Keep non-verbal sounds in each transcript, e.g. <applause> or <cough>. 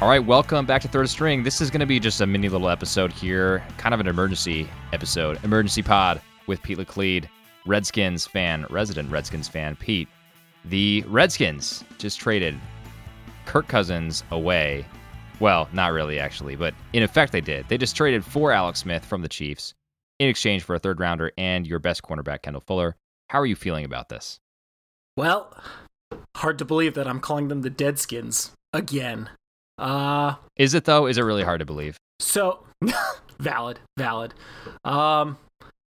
All right, welcome back to Third String. This is going to be just a mini little episode here, kind of an emergency episode, emergency pod with Pete Laclede, Redskins fan, resident Redskins fan, Pete. The Redskins just traded Kirk Cousins away. Well, not really, actually, but in effect, they did. They just traded for Alex Smith from the Chiefs in exchange for a third rounder and your best cornerback, Kendall Fuller. How are you feeling about this? Well, hard to believe that I'm calling them the Deadskins again. Uh, is it though? Is it really hard to believe? So <laughs> valid, valid. Um,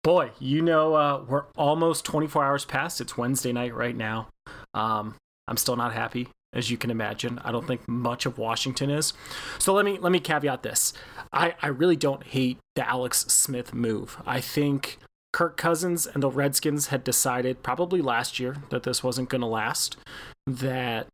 boy, you know, uh, we're almost 24 hours past. It's Wednesday night right now. Um, I'm still not happy, as you can imagine. I don't think much of Washington is. So let me let me caveat this. I I really don't hate the Alex Smith move. I think Kirk Cousins and the Redskins had decided probably last year that this wasn't going to last. That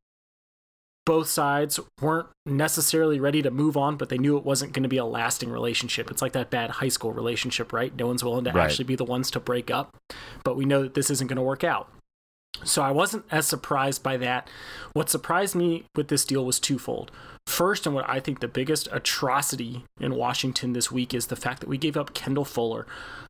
both sides weren't necessarily ready to move on, but they knew it wasn't going to be a lasting relationship. It's like that bad high school relationship, right? No one's willing to right. actually be the ones to break up, but we know that this isn't going to work out. So I wasn't as surprised by that. What surprised me with this deal was twofold. First, and what I think the biggest atrocity in Washington this week is the fact that we gave up Kendall Fuller,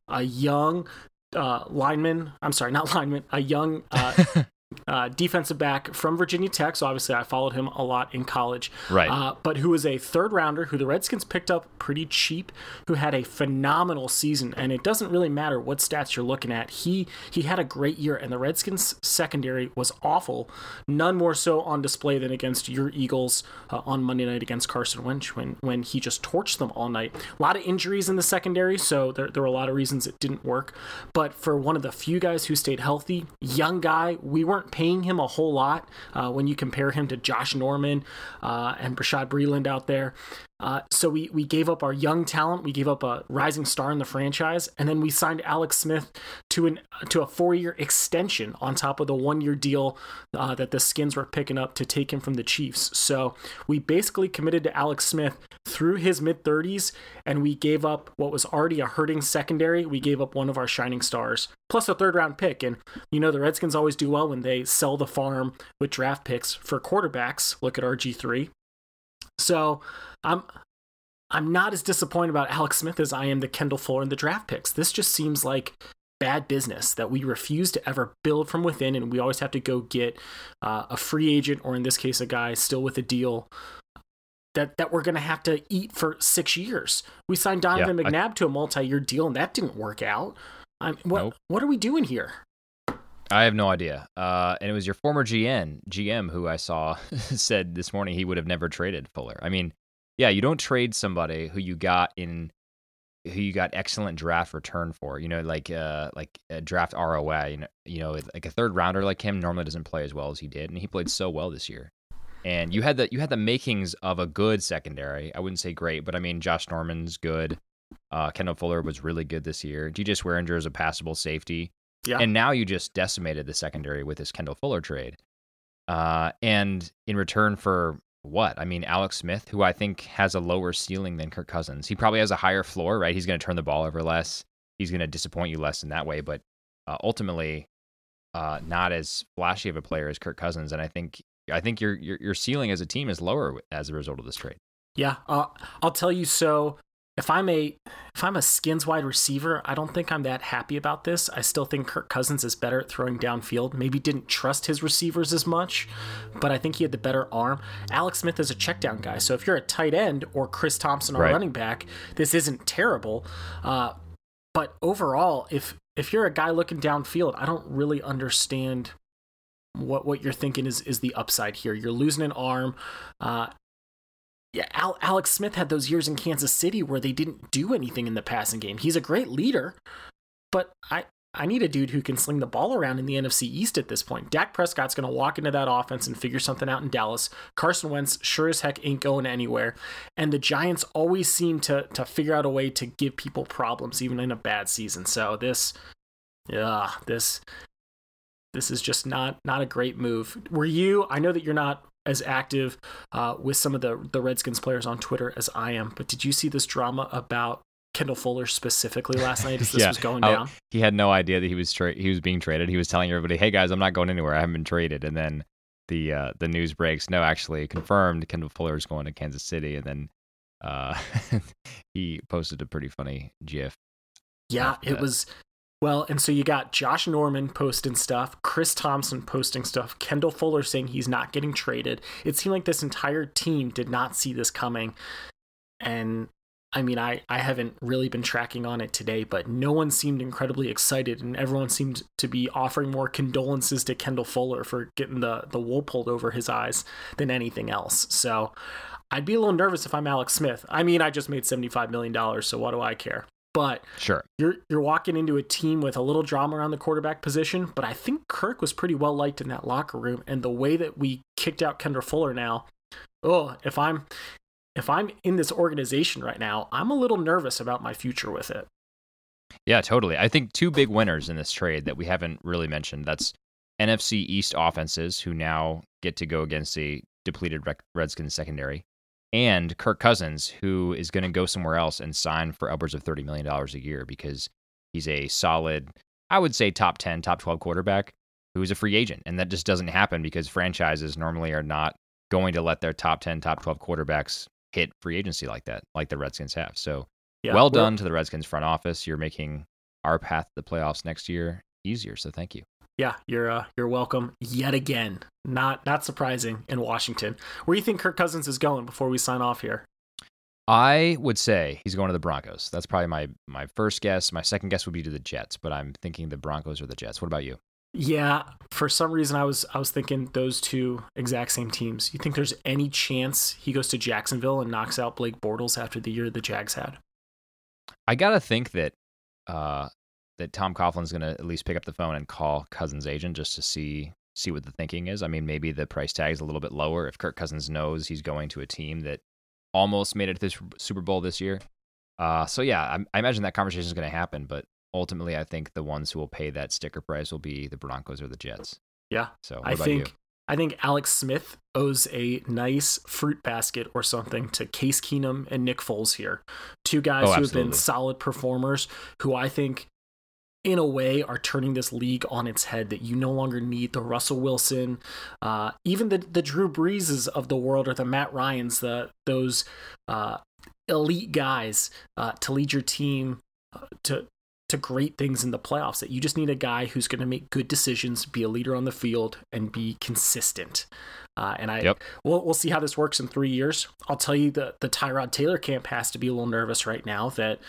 a young uh, lineman. I'm sorry, not <laughs> lineman, a young uh, <laughs> uh, defensive back from Virginia Tech. So obviously, I followed him a lot in college. Right. Uh, but who was a third rounder who the Redskins picked up pretty cheap, who had a phenomenal season. And it doesn't really matter what stats you're looking at. He he had a great year, and the Redskins secondary was awful. None more so on display than against your Eagles uh, on Monday night against Carson Wentz when when he just torched them all night. A lot of injuries in the secondary, so there there were a lot of reasons it didn't work. But for one of the few guys who stayed healthy, young guy, we weren't weren't paying him a whole lot uh, when you compare him to Josh Norman uh, and Bashaud Breeland out there. Uh, so we we gave up our young talent, we gave up a rising star in the franchise, and then we signed Alex Smith to an to a four year extension on top of the one year deal uh, that the Skins were picking up to take him from the Chiefs. So we basically committed to Alex Smith through his mid thirties, and we gave up what was already a hurting secondary. We gave up one of our shining stars plus a third round pick, and you know the Redskins always do well when they sell the farm with draft picks for quarterbacks. Look at RG three. So I'm I'm not as disappointed about Alex Smith as I am the Kendall Fuller and the draft picks. This just seems like bad business that we refuse to ever build from within, and we always have to go get uh, a free agent, or in this case, a guy still with a deal that that we're going to have to eat for six years. We signed Donovan yeah, McNabb I, to a multi-year deal, and that didn't work out. I mean, what nope. what are we doing here? I have no idea. Uh, and it was your former GM, GM, who I saw <laughs> said this morning he would have never traded Fuller. I mean, yeah, you don't trade somebody who you got in who you got excellent draft return for. You know, like uh like a draft ROI. You know, you know, like a third rounder like him normally doesn't play as well as he did, and he played so well this year. And you had the you had the makings of a good secondary. I wouldn't say great, but I mean Josh Norman's good. Uh, Kendall Fuller was really good this year. DJ Swearinger is a passable safety. Yeah. And now you just decimated the secondary with this Kendall Fuller trade. Uh, and in return for what? I mean, Alex Smith, who I think has a lower ceiling than Kirk Cousins. He probably has a higher floor, right? He's going to turn the ball over less. He's going to disappoint you less in that way, but uh, ultimately, uh, not as flashy of a player as Kirk Cousins. And I think I think your your your ceiling as a team is lower as a result of this trade. Yeah, uh, I'll tell you. So if I'm a if I'm a skins wide receiver, I don't think I'm that happy about this. I still think Kirk Cousins is better at throwing downfield. Maybe didn't trust his receivers as much, but I think he had the better arm. Alex Smith is a check down guy, so if you're a tight end or Chris Thompson or right. running back, this isn't terrible. Uh, but overall, if if you're a guy looking downfield, I don't really understand what what you're thinking is is the upside here. You're losing an arm. Uh, yeah, Al- Alex Smith had those years in Kansas City where they didn't do anything in the passing game. He's a great leader, but I I need a dude who can sling the ball around in the NFC East at this point. Dak Prescott's going to walk into that offense and figure something out in Dallas. Carson Wentz sure as heck ain't going anywhere. And the Giants always seem to to figure out a way to give people problems even in a bad season. So this yeah, this this is just not not a great move. Were you I know that you're not as active uh, with some of the the Redskins players on Twitter as I am. But did you see this drama about Kendall Fuller specifically last night as <laughs> this yeah. was going down? he had no idea that he was tra- he was being traded. He was telling everybody, "Hey guys, I'm not going anywhere. I haven't been traded." And then the uh, the news breaks. No, actually confirmed. Kendall Fuller is going to Kansas City, and then uh, <laughs> he posted a pretty funny GIF. Yeah, it was well, and so you got Josh Norman posting stuff, Chris Thompson posting stuff, Kendall Fuller saying he's not getting traded. It seemed like this entire team did not see this coming. And I mean, I, I haven't really been tracking on it today, but no one seemed incredibly excited, and everyone seemed to be offering more condolences to Kendall Fuller for getting the, the wool pulled over his eyes than anything else. So I'd be a little nervous if I'm Alex Smith. I mean, I just made $75 million, so what do I care? But sure, you're you're walking into a team with a little drama around the quarterback position. But I think Kirk was pretty well liked in that locker room, and the way that we kicked out Kendall Fuller now, oh, if I'm if I'm in this organization right now, I'm a little nervous about my future with it. Yeah, totally. I think two big winners in this trade that we haven't really mentioned. That's NFC East offenses who now get to go against a depleted Redskins secondary, and Kirk Cousins, who is going to go somewhere else and sign for upwards of $30 million a year because he's a solid, I would say, top 10, top 12 quarterback who is a free agent. And that just doesn't happen because franchises normally are not going to let their top 10, top 12 quarterbacks hit free agency like that, like the Redskins have. So yeah, well done to the Redskins front office. You're making our path to the playoffs next year easier. So thank you yeah, you're uh, you're welcome yet again. Not not surprising in Washington. Where do you think Kirk Cousins is going before we sign off here? I would say he's going to the Broncos. That's probably my my first guess. My second guess would be to the Jets, but I'm thinking the Broncos or the Jets. What about you? Yeah, for some reason I was I was thinking those two exact same teams. You think there's any chance he goes to Jacksonville and knocks out Blake Bortles after the year the Jags had? I gotta think that uh, that Tom Coughlin's going to at least pick up the phone and call Cousins' agent just to see see what the thinking is. I mean, maybe the price tag is a little bit lower if Kirk Cousins knows he's going to a team that almost made it to this Super Bowl this year. Uh, so yeah, I, I imagine that conversation is going to happen, but ultimately, I think the ones who will pay that sticker price will be the Broncos or the Jets. Yeah. So I think. You? I think Alex Smith owes a nice fruit basket or something to Case Keenum and Nick Foles here. Two guys oh, who have been solid performers who I think in a way are turning this league on its head that you no longer need the Russell Wilson, uh, even the the Drew Breeses of the world or the Matt Ryans, the those uh, elite guys uh, to lead your team uh, to to great things in the playoffs. That you just need a guy who's going to make good decisions, be a leader on the field, and be consistent. Uh, and I yep. we'll we'll see how this works in three years. I'll tell you that the Tyrod Taylor camp has to be a little nervous right now. That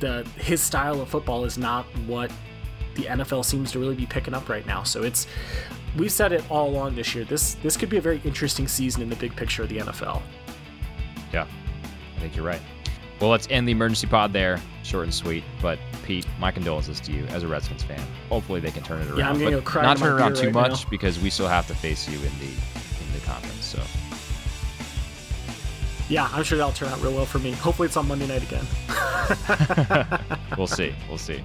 the his style of football is not what the NFL seems to really be picking up right now. So it's we've said it all along this year. This this could be a very interesting season in the big picture of the NFL. Yeah, I think you're right. Well, let's end the emergency pod there, short and sweet. But Pete, my condolences to you as a Redskins fan. Hopefully they can turn it around. Yeah, I'm gonna go cry. Not turn around too right much now. because we still have to face you in the in the conference. So. Yeah, I'm sure that'll turn out real well for me. Hopefully it's on Monday night again. <laughs> we'll see. We'll see.